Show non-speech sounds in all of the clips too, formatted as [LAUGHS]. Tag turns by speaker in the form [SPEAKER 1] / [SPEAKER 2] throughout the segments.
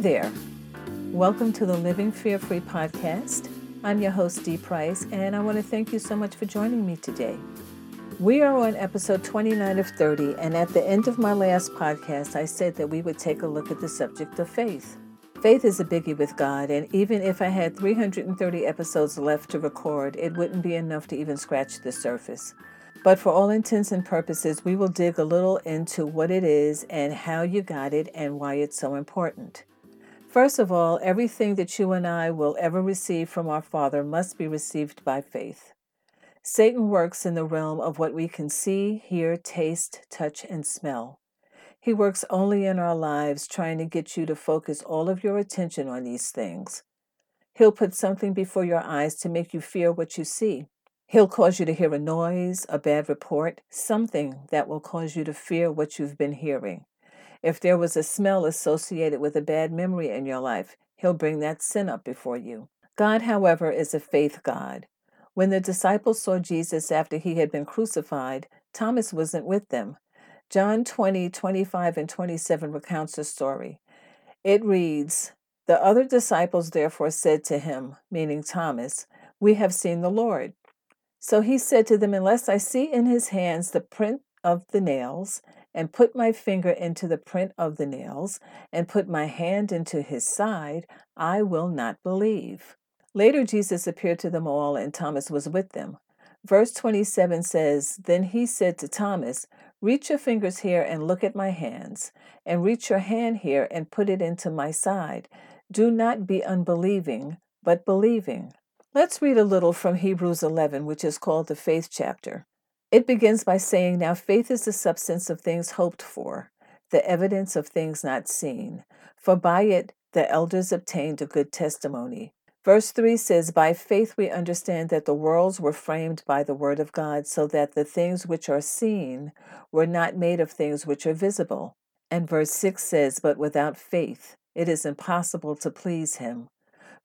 [SPEAKER 1] Hi there. Welcome to the Living Fear Free podcast. I'm your host, Dee Price, and I want to thank you so much for joining me today. We are on episode 29 of 30, and at the end of my last podcast, I said that we would take a look at the subject of faith. Faith is a biggie with God, and even if I had 330 episodes left to record, it wouldn't be enough to even scratch the surface. But for all intents and purposes, we will dig a little into what it is and how you got it and why it's so important. First of all, everything that you and I will ever receive from our Father must be received by faith. Satan works in the realm of what we can see, hear, taste, touch, and smell. He works only in our lives, trying to get you to focus all of your attention on these things. He'll put something before your eyes to make you fear what you see. He'll cause you to hear a noise, a bad report, something that will cause you to fear what you've been hearing. If there was a smell associated with a bad memory in your life, he'll bring that sin up before you. God, however, is a faith God. When the disciples saw Jesus after he had been crucified, Thomas wasn't with them. John 20, 25, and 27 recounts the story. It reads The other disciples therefore said to him, meaning Thomas, We have seen the Lord. So he said to them, Unless I see in his hands the print of the nails, and put my finger into the print of the nails, and put my hand into his side, I will not believe. Later, Jesus appeared to them all, and Thomas was with them. Verse 27 says, Then he said to Thomas, Reach your fingers here and look at my hands, and reach your hand here and put it into my side. Do not be unbelieving, but believing. Let's read a little from Hebrews 11, which is called the faith chapter. It begins by saying, Now faith is the substance of things hoped for, the evidence of things not seen. For by it the elders obtained a good testimony. Verse 3 says, By faith we understand that the worlds were framed by the word of God, so that the things which are seen were not made of things which are visible. And verse 6 says, But without faith it is impossible to please him.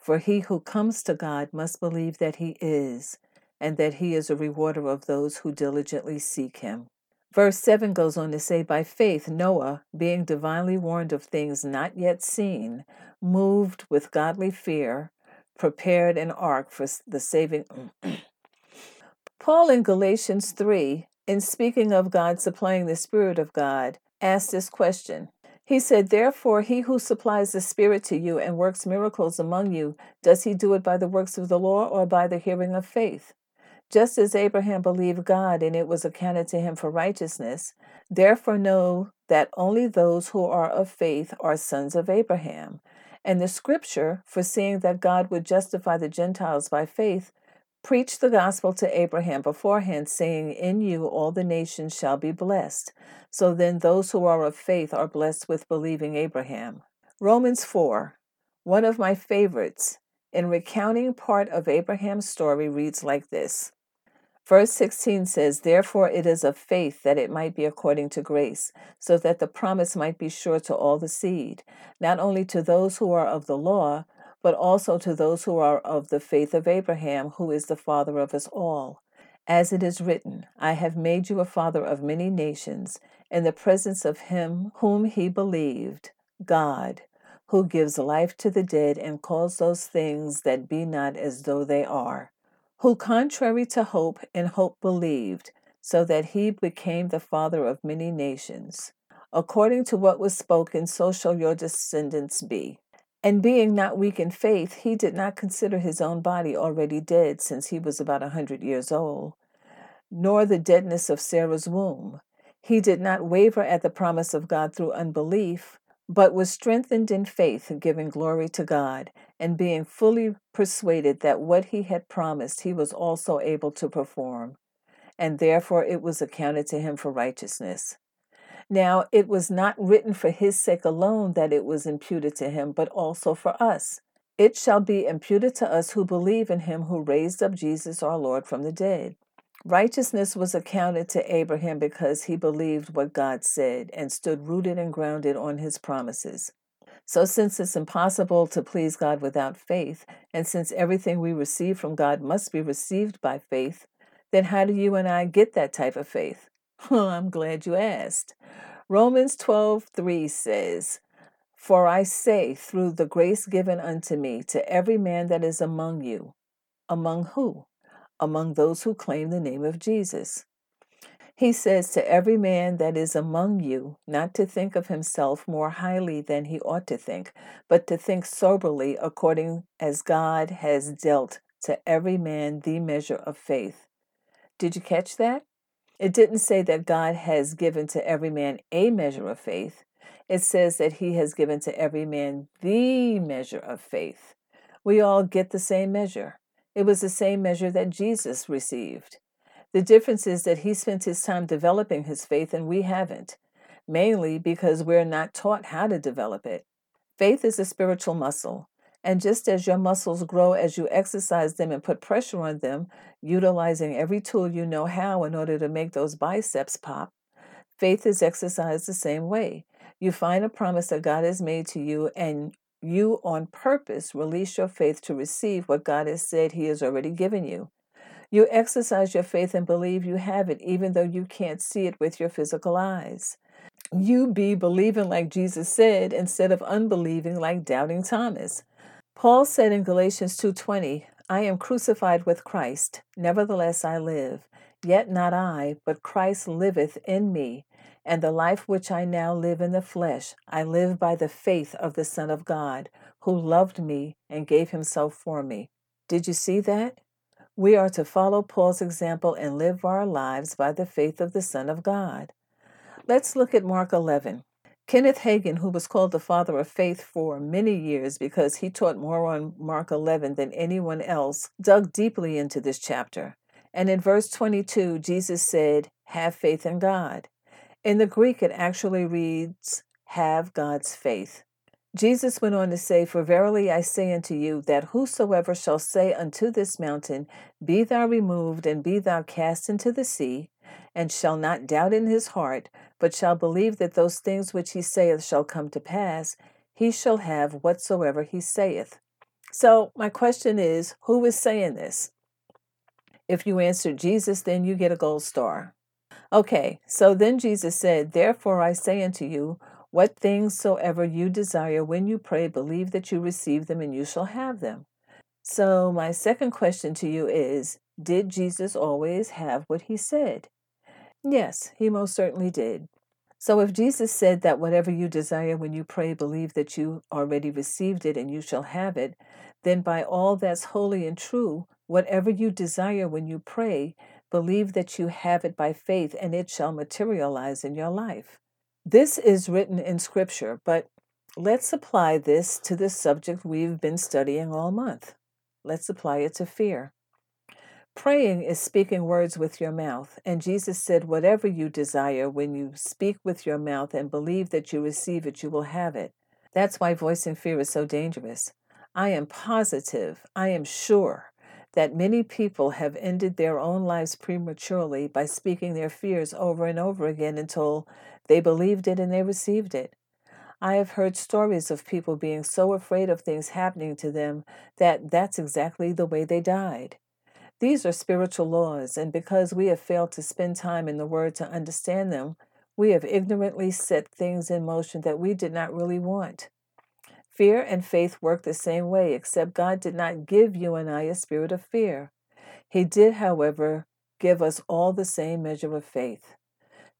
[SPEAKER 1] For he who comes to God must believe that he is, and that he is a rewarder of those who diligently seek him. Verse 7 goes on to say, By faith, Noah, being divinely warned of things not yet seen, moved with godly fear, prepared an ark for the saving. [CLEARS THROAT] Paul in Galatians 3, in speaking of God supplying the Spirit of God, asked this question he said, Therefore, he who supplies the Spirit to you and works miracles among you, does he do it by the works of the law or by the hearing of faith? Just as Abraham believed God and it was accounted to him for righteousness, therefore know that only those who are of faith are sons of Abraham. And the scripture, foreseeing that God would justify the Gentiles by faith, preached the gospel to Abraham beforehand, saying, In you all the nations shall be blessed. So then those who are of faith are blessed with believing Abraham. Romans 4, one of my favorites, in recounting part of Abraham's story, reads like this. Verse 16 says, Therefore it is of faith that it might be according to grace, so that the promise might be sure to all the seed, not only to those who are of the law, but also to those who are of the faith of Abraham, who is the father of us all. As it is written, I have made you a father of many nations, in the presence of him whom he believed, God, who gives life to the dead and calls those things that be not as though they are, who, contrary to hope, in hope believed, so that he became the father of many nations. According to what was spoken, so shall your descendants be. And being not weak in faith, he did not consider his own body already dead, since he was about a hundred years old, nor the deadness of Sarah's womb. He did not waver at the promise of God through unbelief, but was strengthened in faith, giving glory to God, and being fully persuaded that what he had promised he was also able to perform. And therefore it was accounted to him for righteousness. Now, it was not written for his sake alone that it was imputed to him, but also for us. It shall be imputed to us who believe in him who raised up Jesus our Lord from the dead. Righteousness was accounted to Abraham because he believed what God said and stood rooted and grounded on his promises. So, since it's impossible to please God without faith, and since everything we receive from God must be received by faith, then how do you and I get that type of faith? [LAUGHS] I'm glad you asked. Romans 12:3 says, For I say, through the grace given unto me, to every man that is among you, among who? Among those who claim the name of Jesus. He says to every man that is among you not to think of himself more highly than he ought to think, but to think soberly according as God has dealt to every man the measure of faith. Did you catch that? It didn't say that God has given to every man a measure of faith. It says that he has given to every man the measure of faith. We all get the same measure. It was the same measure that Jesus received. The difference is that he spent his time developing his faith and we haven't, mainly because we're not taught how to develop it. Faith is a spiritual muscle, and just as your muscles grow as you exercise them and put pressure on them, utilizing every tool you know how in order to make those biceps pop, faith is exercised the same way. You find a promise that God has made to you, and you on purpose release your faith to receive what God has said He has already given you. You exercise your faith and believe you have it, even though you can't see it with your physical eyes. You be believing like Jesus said instead of unbelieving like doubting Thomas. Paul said in Galatians 2:20, I am crucified with Christ, nevertheless I live, yet not I, but Christ liveth in me, and the life which I now live in the flesh, I live by the faith of the Son of God, who loved me and gave himself for me. Did you see that? We are to follow Paul's example and live our lives by the faith of the Son of God. Let's look at Mark 11. Kenneth Hagin, who was called the father of faith for many years because he taught more on Mark 11 than anyone else, dug deeply into this chapter. And in verse 22, Jesus said, Have faith in God. In the Greek, it actually reads, Have God's faith. Jesus went on to say, For verily I say unto you, that whosoever shall say unto this mountain, Be thou removed, and be thou cast into the sea, and shall not doubt in his heart, but shall believe that those things which he saith shall come to pass, he shall have whatsoever he saith. So, my question is who is saying this? If you answer Jesus, then you get a gold star. Okay, so then Jesus said, Therefore I say unto you, what things soever you desire when you pray, believe that you receive them and you shall have them. So, my second question to you is Did Jesus always have what he said? Yes, he most certainly did. So, if Jesus said that whatever you desire when you pray, believe that you already received it and you shall have it, then by all that's holy and true, whatever you desire when you pray, believe that you have it by faith and it shall materialize in your life. This is written in Scripture, but let's apply this to the subject we've been studying all month. Let's apply it to fear. Praying is speaking words with your mouth, and Jesus said, Whatever you desire, when you speak with your mouth and believe that you receive it, you will have it. That's why voicing fear is so dangerous. I am positive, I am sure that many people have ended their own lives prematurely by speaking their fears over and over again until they believed it and they received it. I have heard stories of people being so afraid of things happening to them that that's exactly the way they died. These are spiritual laws, and because we have failed to spend time in the Word to understand them, we have ignorantly set things in motion that we did not really want. Fear and faith work the same way, except God did not give you and I a spirit of fear. He did, however, give us all the same measure of faith.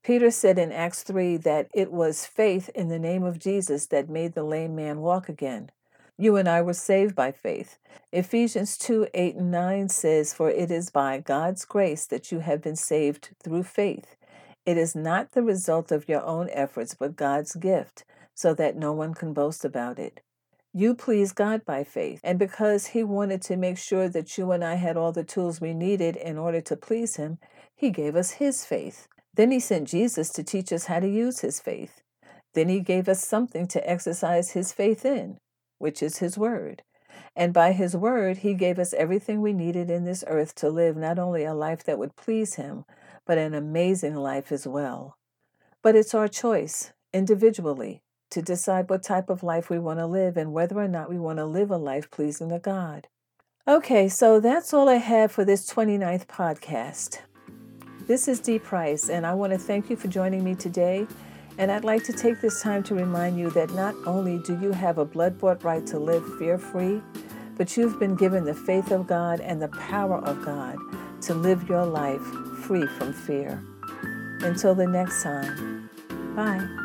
[SPEAKER 1] Peter said in Acts 3 that it was faith in the name of Jesus that made the lame man walk again. You and I were saved by faith. Ephesians 2 8 and 9 says, For it is by God's grace that you have been saved through faith. It is not the result of your own efforts, but God's gift, so that no one can boast about it. You please God by faith, and because He wanted to make sure that you and I had all the tools we needed in order to please Him, He gave us His faith. Then he sent Jesus to teach us how to use his faith. Then he gave us something to exercise his faith in, which is his word. And by his word, he gave us everything we needed in this earth to live not only a life that would please him, but an amazing life as well. But it's our choice, individually, to decide what type of life we want to live and whether or not we want to live a life pleasing to God. Okay, so that's all I have for this 29th podcast. This is Dee Price, and I want to thank you for joining me today. And I'd like to take this time to remind you that not only do you have a blood bought right to live fear free, but you've been given the faith of God and the power of God to live your life free from fear. Until the next time, bye.